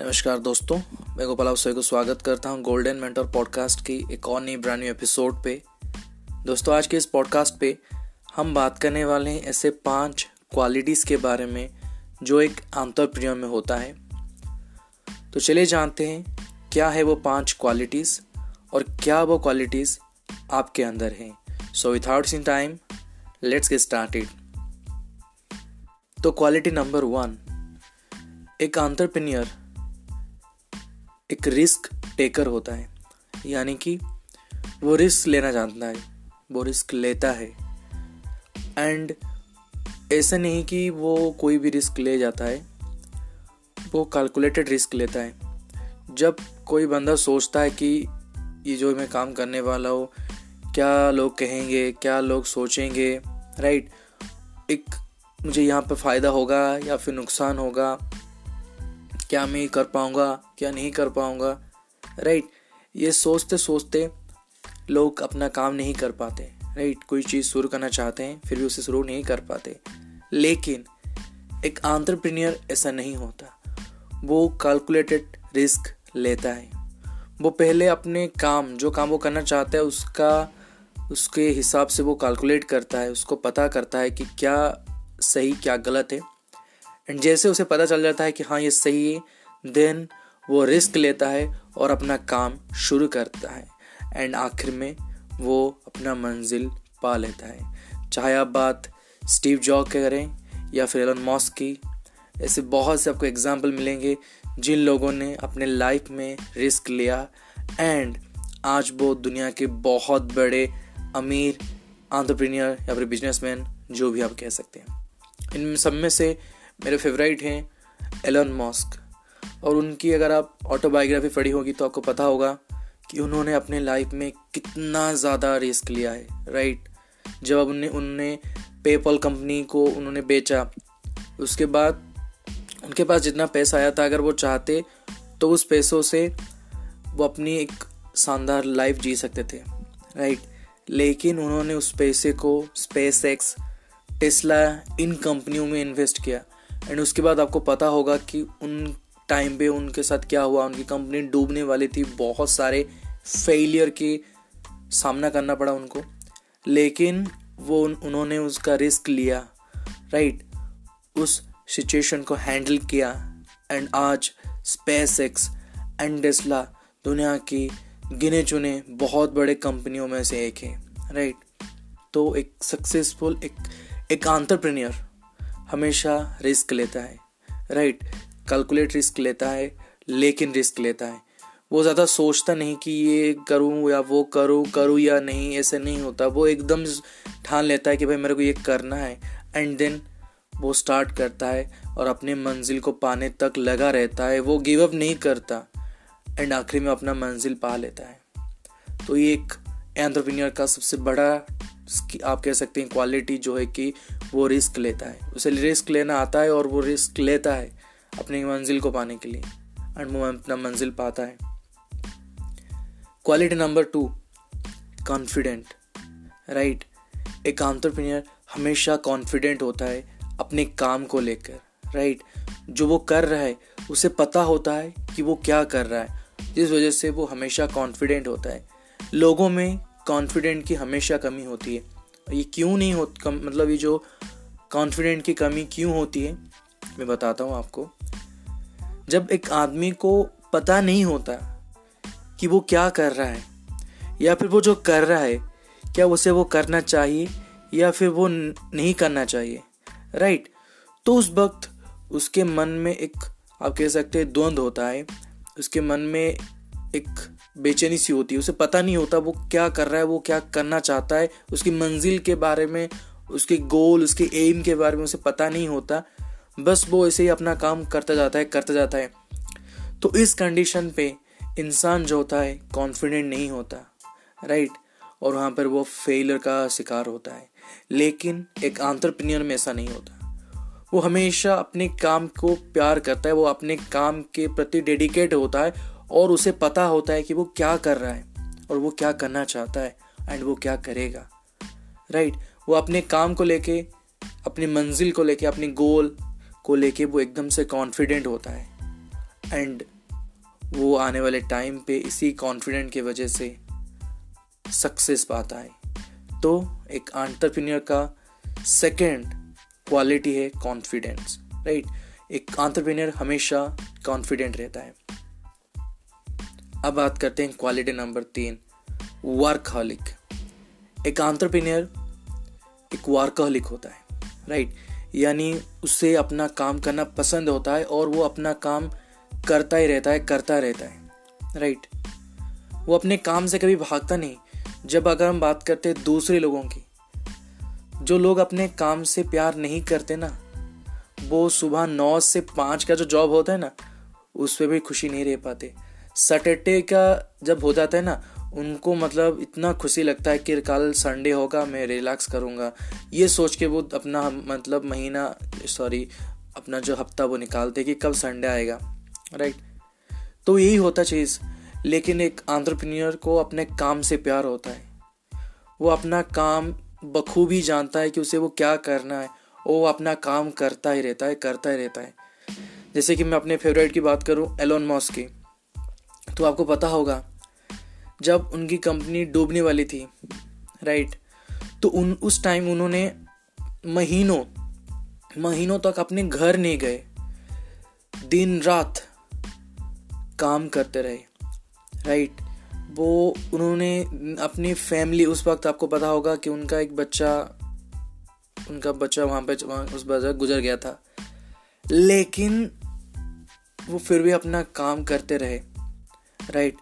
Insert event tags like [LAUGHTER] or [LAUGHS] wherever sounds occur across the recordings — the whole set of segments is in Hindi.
नमस्कार दोस्तों, मैं गोपाल आप सभी को स्वागत करता हूँ गोल्डन मेंटर पॉडकास्ट की एक और नई ब्रांड न्यू एपिसोड पे। दोस्तों, आज के इस पॉडकास्ट पे हम बात करने वाले हैं ऐसे पाँच क्वालिटीज़ के बारे में जो एक आंतरप्रियर में होता है। तो चलिए जानते हैं क्या है वो पाँच क्वालिटीज़ और क्या वो क्वालिटीज़ आपके अंदर हैं। So without in time let's get started तो क्वालिटी नंबर वन एक आंतरप्रेन्योर एक रिस्क टेकर होता है। यानी कि वो रिस्क लेना जानता है, वो रिस्क लेता है। एंड ऐसा नहीं कि वो कोई भी रिस्क ले जाता है, वो कैलकुलेटेड रिस्क लेता है। जब कोई बंदा सोचता है कि ये जो मैं काम करने वाला हूँ, क्या लोग कहेंगे, क्या लोग सोचेंगे राइट एक मुझे यहाँ पर फ़ायदा होगा या फिर नुकसान होगा। क्या मैं कर पाऊँगा, क्या नहीं कर पाऊँगा? राइट ये सोचते सोचते लोग अपना काम नहीं कर पाते। राइट कोई चीज़ शुरू करना चाहते हैं, फिर भी उसे शुरू नहीं कर पाते। लेकिन एक आंट्रप्रीनियर ऐसा नहीं होता। वो कैलकुलेटेड रिस्क लेता है। वो पहले अपने काम, जो काम वो करना चाहता है, उसका, उसके हिसाब से वो कैलकुलेट करता है, उसको पता करता है कि क्या सही, क्या गलत है। एंड जैसे उसे पता चल जाता है कि हाँ ये सही है देन वो रिस्क लेता है और अपना काम शुरू करता है। एंड आखिर में वो अपना मंजिल पा लेता है। चाहे आप बात स्टीव जॉब करें या फिर एलन मॉस्क की, ऐसे बहुत से आपको एग्ज़ाम्पल मिलेंगे जिन लोगों ने अपने लाइफ में रिस्क लिया। एंड आज वो दुनिया के बहुत बड़े अमीर आंट्रप्रीनियर या फिर बिजनेसमैन जो भी आप कह सकते हैं। इन सब में से मेरे फेवरेट हैं एलन मॉस्क और उनकी अगर आप ऑटोबायोग्राफी पढ़ी होगी तो आपको पता होगा कि उन्होंने अपने लाइफ में कितना ज़्यादा रिस्क लिया है राइट जब उन्होंने उनने पेपल कंपनी को उन्होंने बेचा, उसके बाद उनके पास जितना पैसा आया था, अगर वो चाहते तो उस पैसों से वो अपनी एक शानदार लाइफ जी सकते थे राइट लेकिन उन्होंने उस पैसे को स्पेस एक्स टेस्ला इन कंपनियों में इन्वेस्ट किया। एंड उसके बाद आपको पता होगा कि उन टाइम पे उनके साथ क्या हुआ। उनकी कंपनी डूबने वाली थी। बहुत सारे फेलियर के सामना करना पड़ा उनको। लेकिन वो उन, उन्होंने उसका रिस्क लिया। राइट उस सिचुएशन को हैंडल किया। एंड आज स्पेस एक्स एंड डेस्ला दुनिया की गिने चुने बहुत बड़े कंपनियों में से एक है। राइट तो एक सक्सेसफुल एक एक आंट्रप्रेन्योर हमेशा रिस्क लेता है राइट कैलकुलेट रिस्क लेता है, लेकिन रिस्क लेता है। वो ज़्यादा सोचता नहीं कि ये करूँ या वो करूँ करूँ या नहीं, ऐसे नहीं होता। वो एकदम ठान लेता है कि भाई मेरे को ये करना है एंड देन वो स्टार्ट करता है और अपने मंजिल को पाने तक लगा रहता है। वो गिव अप नहीं करता एंड आखिरी में अपना मंजिल पा लेता है। तो ये एक एंटरप्रेन्योर का सबसे बड़ा आप कह सकते हैं क्वालिटी जो है कि वो रिस्क लेता है। उसे रिस्क लेना आता है और वो रिस्क लेता है अपनी मंजिल को पाने के लिए। एंड वो अपना मंजिल पाता है। Quality number two confident right एक आंट्रप्रेन्योर हमेशा कॉन्फिडेंट होता है अपने काम को लेकर राइट जो वो कर रहा है, उसे पता होता है कि वो क्या कर रहा है। जिस वजह से वो हमेशा कॉन्फिडेंट होता है। लोगों में कॉन्फिडेंट की हमेशा कमी होती है। ये क्यों नहीं हो कम मतलब ये जो कॉन्फिडेंट की कमी क्यों होती है, मैं बताता हूँ आपको। जब एक आदमी को पता नहीं होता कि वो क्या कर रहा है, या फिर वो जो कर रहा है, क्या उसे वो करना चाहिए, या फिर वो नहीं करना चाहिए राइट तो उस वक्त उसके मन में एक, आप कह सकते हैं, द्वंद होता है। उसके मन में एक बेचैनी सी होती है, उसे पता नहीं होता वो क्या कर रहा है, वो क्या करना चाहता है। उसकी मंजिल के बारे में, उसके गोल, उसके एम के बारे में उसे पता नहीं होता। बस वो ऐसे ही अपना काम करता जाता है, करता जाता है। तो इस कंडीशन पे इंसान जो होता है कॉन्फिडेंट नहीं होता राइट और वहाँ पर वो फेलर का शिकार होता है। लेकिन एक आंतरप्रेन्योर में ऐसा नहीं होता। वो हमेशा अपने काम को प्यार करता है, वो अपने काम के प्रति डेडिकेट होता है और उसे पता होता है कि वो क्या कर रहा है और वो क्या करना चाहता है एंड वो क्या करेगा राइट right? वो अपने काम को लेके, अपनी मंजिल को लेके, अपने गोल को लेके वो एकदम से कॉन्फिडेंट होता है एंड वो आने वाले टाइम पे इसी कॉन्फिडेंट की वजह से सक्सेस पाता है तो एक आंट्रप्रीनियर का सेकेंड क्वालिटी है कॉन्फिडेंस राइट right? एक आंट्रप्रीनियर हमेशा कॉन्फिडेंट रहता है अब बात करते हैं क्वालिटी नंबर तीन वर्कहॉलिक एक आंट्रप्रीनियर एक वर्कहॉलिक होता है राइट यानी उसे अपना काम करना पसंद होता है और वो अपना काम करता ही रहता है, करता रहता है राइट वो अपने काम से कभी भागता नहीं। जब अगर हम बात करते हैं दूसरे लोगों की, जो लोग अपने काम से प्यार नहीं करते ना, वो सुबह नौ से पाँच का जो जॉब होता है ना, उस पर भी खुशी नहीं रह पाते। सैटरडे का जब हो जाता है ना, उनको मतलब इतना खुशी लगता है कि कल संडे होगा, मैं रिलैक्स करूँगा। ये सोच के वो अपना मतलब महीना सॉरी अपना जो हफ़्ता वो निकालते कि कब संडे आएगा राइट तो यही होता चीज़ लेकिन एक आंट्रप्रनियर को अपने काम से प्यार होता है। वो अपना काम बखूबी जानता है कि उसे वो क्या करना है। वो अपना काम करता ही रहता है, करता ही रहता है। जैसे कि मैं अपने फेवरेट की बात करूँ एलोन मॉस की। तो आपको पता होगा, जब उनकी कंपनी डूबने वाली थी राइट तो उन, उस टाइम उन्होंने महीनों महीनों तक अपने घर नहीं गए। दिन रात काम करते रहे राइट वो उन्होंने अपनी फैमिली उस वक्त आपको पता होगा कि उनका एक बच्चा, उनका बच्चा वहाँ पे उस वजह गुजर गया था। लेकिन वो फिर भी अपना काम करते रहे। राइट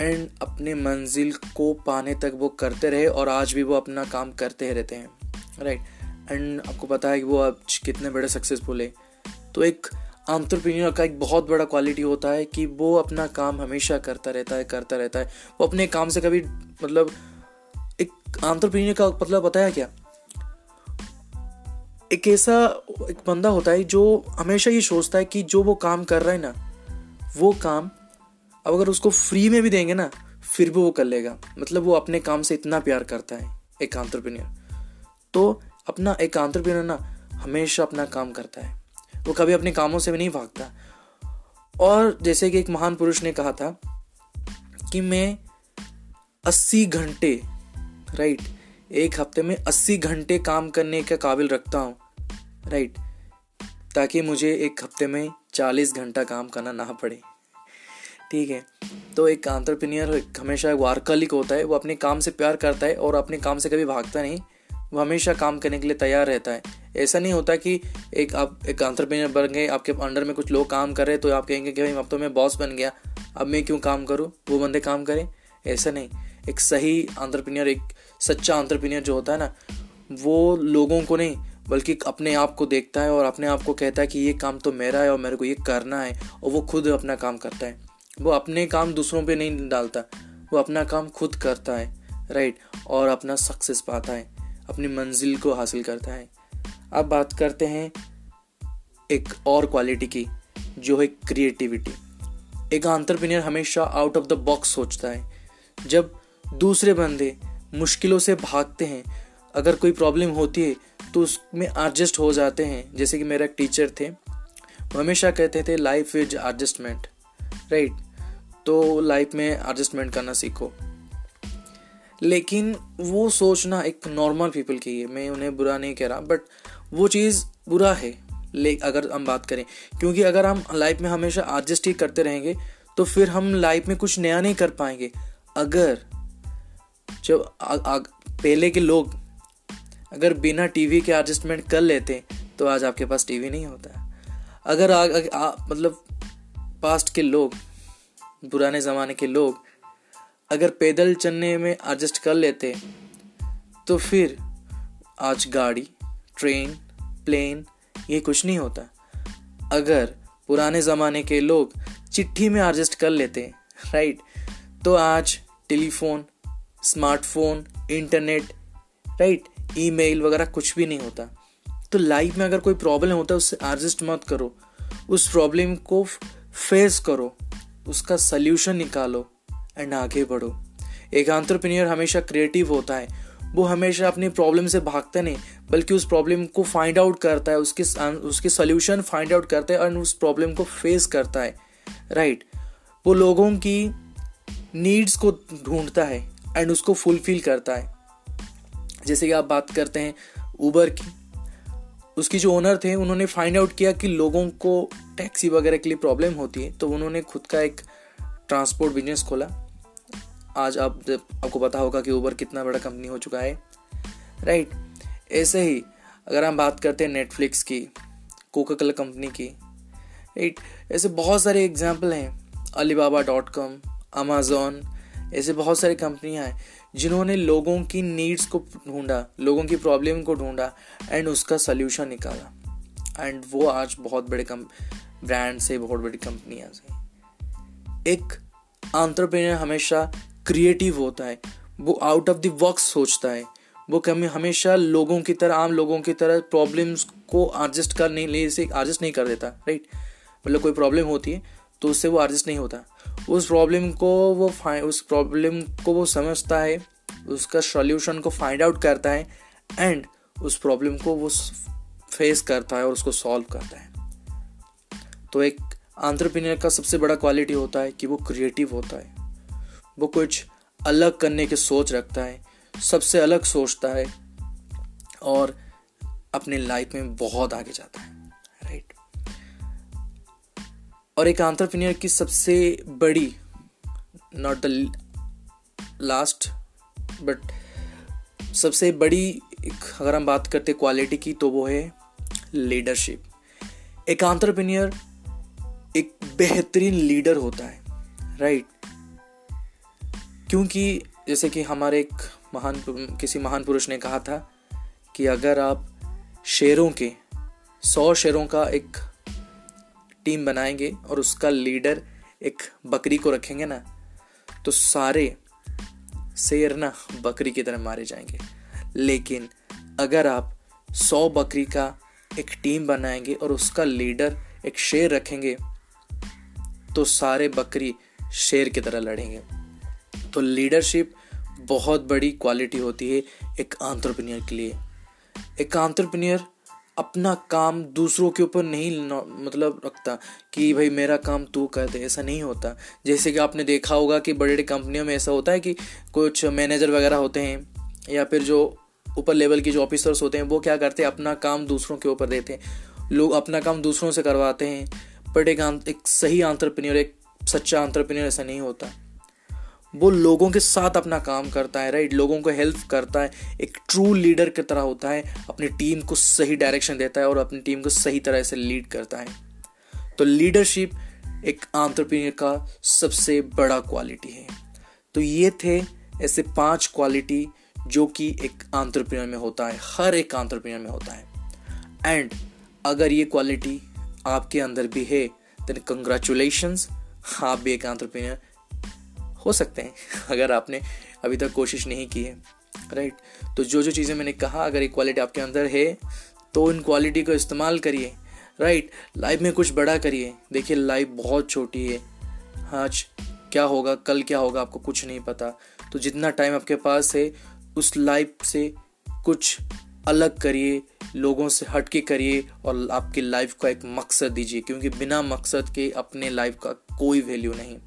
एंड अपने मंजिल को पाने तक वो करते रहे और आज भी वो अपना काम करते ही रहते हैं। राइट एंड आपको पता है कि वो अब कितने बड़े सक्सेसफुल है। तो एक आंट्रप्रीनियर का एक बहुत बड़ा क्वालिटी होता है कि वो अपना काम हमेशा करता रहता है, करता रहता है। वो अपने काम से कभी मतलब एक आंट्रप्रीनियर का मतलब बताया क्या? एक ऐसा एक बंदा होता है जो हमेशा ये सोचता है कि जो वो काम कर रहा है ना, वो काम अब अगर उसको फ्री में भी देंगे ना, फिर भी वो कर लेगा। मतलब वो अपने काम से इतना प्यार करता है एक आंट्रप्रीनियर तो अपना एक आंट्रप्रीनियर ना, हमेशा अपना काम करता है। वो कभी अपने कामों से भी नहीं भागता। और जैसे कि एक महान पुरुष ने कहा था कि मैं अस्सी घंटे राइट एक हफ़्ते में अस्सी घंटे काम करने के काबिल रखता हूँ राइट ताकि मुझे एक हफ़्ते में चालीस घंटा काम करना ना पड़े। ठीक है। तो एक आंट्रप्रीनियर हमेशा वार्कलिक होता है, वो अपने काम से प्यार करता है और अपने काम से कभी भागता नहीं। वो हमेशा काम करने के लिए तैयार रहता है। ऐसा नहीं होता कि एक आप एक आंट्रप्रेन्योर बन गए, आपके अंडर में कुछ लोग काम कर रहे तो आप कहेंगे कि भाई अब तो मैं बॉस बन गया, अब मैं क्यों काम करूँ? वो बंदे काम करें। ऐसा नहीं। एक सही आंट्रप्रेन्योर एक सच्चा आंट्रप्रेन्योर जो होता है ना, वो लोगों को नहीं, बल्कि अपने आप को देखता है और अपने आप को कहता है कि ये काम तो मेरा है और मेरे को ये करना है और वो खुद अपना काम करता है। वो अपने काम दूसरों पे नहीं डालता, वो अपना काम खुद करता है राइट और अपना सक्सेस पाता है, अपनी मंजिल को हासिल करता है। अब बात करते हैं एक और क्वालिटी की, जो है क्रिएटिविटी एक आंट्रप्रेन्योर हमेशा आउट ऑफ़ द बॉक्स सोचता है। जब दूसरे बंदे मुश्किलों से भागते हैं, अगर कोई प्रॉब्लम होती है तो उसमें एडजस्ट हो जाते हैं। जैसे कि मेरा एक टीचर थे, वो हमेशा कहते थे लाइफ इज़ एडजस्टमेंट राइट तो लाइफ में एडजस्टमेंट करना सीखो। लेकिन वो सोचना एक नॉर्मल पीपल की है मैं उन्हें बुरा नहीं कह रहा बट वो चीज़ बुरा है। ले अगर हम बात करें क्योंकि अगर हम लाइफ में हमेशा एडजस्ट ही करते रहेंगे तो फिर हम लाइफ में कुछ नया नहीं कर पाएँगे। अगर जब आ, आ, पहले के लोग अगर बिना टीवी के एडजस्टमेंट कर लेते तो आज आपके पास टीवी नहीं होता। अगर आ, आ, आ, मतलब पास्ट के लोग, पुराने ज़माने के लोग, अगर पैदल चलने में एडजस्ट कर लेते तो फिर आज गाड़ी ट्रेन प्लेन ये कुछ नहीं होता। अगर पुराने ज़माने के लोग चिट्ठी में एडजस्ट कर लेते राइट तो आज telephone smartphone internet right email वगैरह कुछ भी नहीं होता। तो लाइफ में अगर कोई प्रॉब्लम होता है उससे एडजस्ट मत करो। उस प्रॉब्लम को फेस करो, उसका सल्यूशन निकालो एंड आगे बढ़ो। एक आंट्रप्रेन्योर हमेशा क्रिएटिव होता है। वो हमेशा अपनी प्रॉब्लम से भागता नहीं, बल्कि उस प्रॉब्लम को फाइंड आउट करता है, उसके उसके सोल्यूशन फाइंड आउट करता है और उस प्रॉब्लम को फेस करता है। राइट वो लोगों की नीड्स को ढूंढता है एंड उसको फुलफिल करता है। जैसे कि आप बात करते हैं ऊबर की। उसकी जो ओनर थे, उन्होंने फाइंड आउट किया कि लोगों को टैक्सी वगैरह के लिए प्रॉब्लम होती है तो उन्होंने खुद का एक ट्रांसपोर्ट बिज़नेस खोला। आज आप जब, आपको पता होगा कि ऊबर कितना बड़ा कंपनी हो चुका है। राइट ऐसे ही, अगर हम बात करते हैं नेटफ्लिक्स की कोका कला कंपनी की राइट ऐसे बहुत सारे एग्ज़ाम्पल हैं। अलीबाबा डॉट कॉम अमेजोन ऐसे बहुत सारी कंपनियाँ हैं। जिन्होंने लोगों की नीड्स को ढूंढा, लोगों की प्रॉब्लम को ढूंढा एंड उसका सल्यूशन निकाला। एंड वो आज बहुत बड़े कम ब्रांड से बहुत बड़ी कंपनियाँ से एक आंट्रप्रेन्योर हमेशा क्रिएटिव होता है, वो आउट ऑफ़ द वर्क सोचता है। वो कभी हमेशा लोगों की तरह, आम लोगों की तरह प्रॉब्लम्स को एडजस्ट कर नहीं, ले से एडजस्ट नहीं कर देता राइट मतलब कोई प्रॉब्लम होती है तो उससे वो एडजस्ट नहीं होता। उस प्रॉब्लम को वो उस प्रॉब्लम को वो समझता है, उसका सॉल्यूशन को फाइंड आउट करता है एंड उस प्रॉब्लम को वो फेस करता है और उसको सॉल्व करता है। तो एक आंट्रप्रीनियर का सबसे बड़ा क्वालिटी होता है कि वो क्रिएटिव होता है। वो कुछ अलग करने की सोच रखता है, सबसे अलग सोचता है और अपने लाइफ में बहुत आगे जाता है। और एक आंट्रप्रनियर की सबसे बड़ी नॉट द लास्ट बट सबसे बड़ी अगर हम बात करते क्वालिटी की तो वो है लीडरशिप एक आंट्रप्रनियर एक बेहतरीन लीडर होता है राइट क्योंकि जैसे कि हमारे एक महान, किसी महान पुरुष ने कहा था कि अगर आप शेरों के, सौ शेरों का एक टीम बनाएँगे और उसका लीडर एक बकरी को रखेंगे ना तो सारे शेर ना बकरी की तरह मारे जाएँगे। लेकिन अगर आप सौ बकरी का एक टीम बनाएँगे और उसका लीडर एक शेर रखेंगे तो सारे बकरी शेर की तरह लड़ेंगे। तो लीडरशिप बहुत बड़ी क्वालिटी होती है एक आंट्रप्रनियर के लिए। एक आंट्रप्रनियर अपना काम दूसरों के ऊपर नहीं मतलब रखता कि भाई मेरा काम तू कर दे, ऐसा नहीं होता। जैसे कि आपने देखा होगा कि बड़े बड़े कंपनियों में ऐसा होता है कि कुछ मैनेजर वगैरह होते हैं या फिर जो ऊपर लेवल के जो ऑफिसर्स होते हैं, वो क्या करते हैं, अपना काम दूसरों के ऊपर देते हैं। लोग अपना काम दूसरों से करवाते हैं। बट एक एक सही आंट्रप्रनियर एक सच्चा आंट्रप्रनियर ऐसा नहीं होता। वो लोगों के साथ अपना काम करता है राइट लोगों को हेल्प करता है। एक ट्रू लीडर की तरह होता है, अपनी टीम को सही डायरेक्शन देता है और अपनी टीम को सही तरह से लीड करता है। तो लीडरशिप एक आंट्रप्रीनियर का सबसे बड़ा क्वालिटी है। तो ये थे ऐसे पाँच क्वालिटी जो कि एक आंट्रप्रीनियर में होता है, हर एक आंट्रप्रीनियर में होता है। एंड अगर ये क्वालिटी आपके अंदर भी है देन कंग्रेचुलेशन आप भी एक आंट्रप्रीनियर हो सकते हैं, [LAUGHS] अगर आपने अभी तक कोशिश नहीं की है राइट तो जो जो चीज़ें मैंने कहा, अगर एक क्वालिटी आपके अंदर है तो इन क्वालिटी को इस्तेमाल करिए राइट लाइफ में कुछ बड़ा करिए। देखिए लाइफ बहुत छोटी है। आज क्या होगा, कल क्या होगा, आपको कुछ नहीं पता। तो जितना टाइम आपके पास है, उस लाइफ से कुछ अलग करिए, लोगों से हट के करिए और आपकी लाइफ का एक मकसद दीजिए, क्योंकि बिना मकसद के अपने लाइफ का कोई वैल्यू नहीं।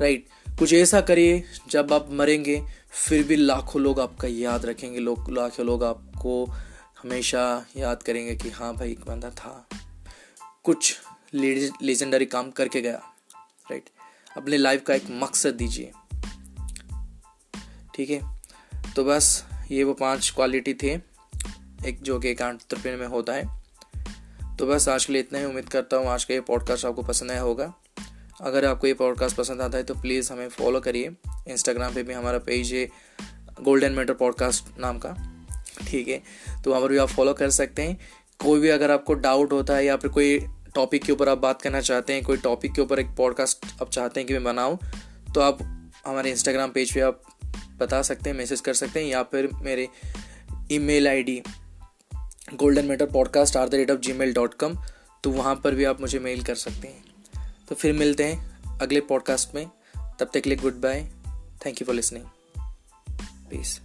राइट कुछ ऐसा करिए, जब आप मरेंगे, फिर भी लाखों लोग आपका याद रखेंगे, लोग, लाखों लोग आपको हमेशा याद करेंगे कि हाँ भाई, एक बंदा था। कुछ लेजेंडरी काम करके गया राइट अपने लाइफ का एक मकसद दीजिए। ठीक है? तो बस, ये वो पाँच क्वालिटी थे। एक जो कि एक में होता है। तो बस आज के लिए इतना ही। उम्मीद करता हूँ आज का ये पॉडकास्ट आपको पसंद आया होगा। अगर आपको ये पॉडकास्ट पसंद आता है तो प्लीज़ हमें फॉलो करिए। इंस्टाग्राम पे भी हमारा पेज है गोल्डन मेटर पॉडकास्ट नाम का। ठीक है? तो वहाँ पर भी आप फॉलो कर सकते हैं। कोई भी अगर आपको डाउट होता है या फिर कोई टॉपिक के ऊपर आप बात करना चाहते हैं, कोई टॉपिक के ऊपर एक पॉडकास्ट आप चाहते हैं कि मैं बनाऊँ तो आप हमारे इंस्टाग्राम पेज पे आप बता सकते हैं मैसेज कर सकते हैं या फिर मेरे email ID golden matter podcast at the rate of gmail dot com तो वहाँ पर भी आप मुझे मेल कर सकते हैं। तो फिर मिलते हैं अगले पॉडकास्ट में। तब तक के लिए goodbye thank you for listening peace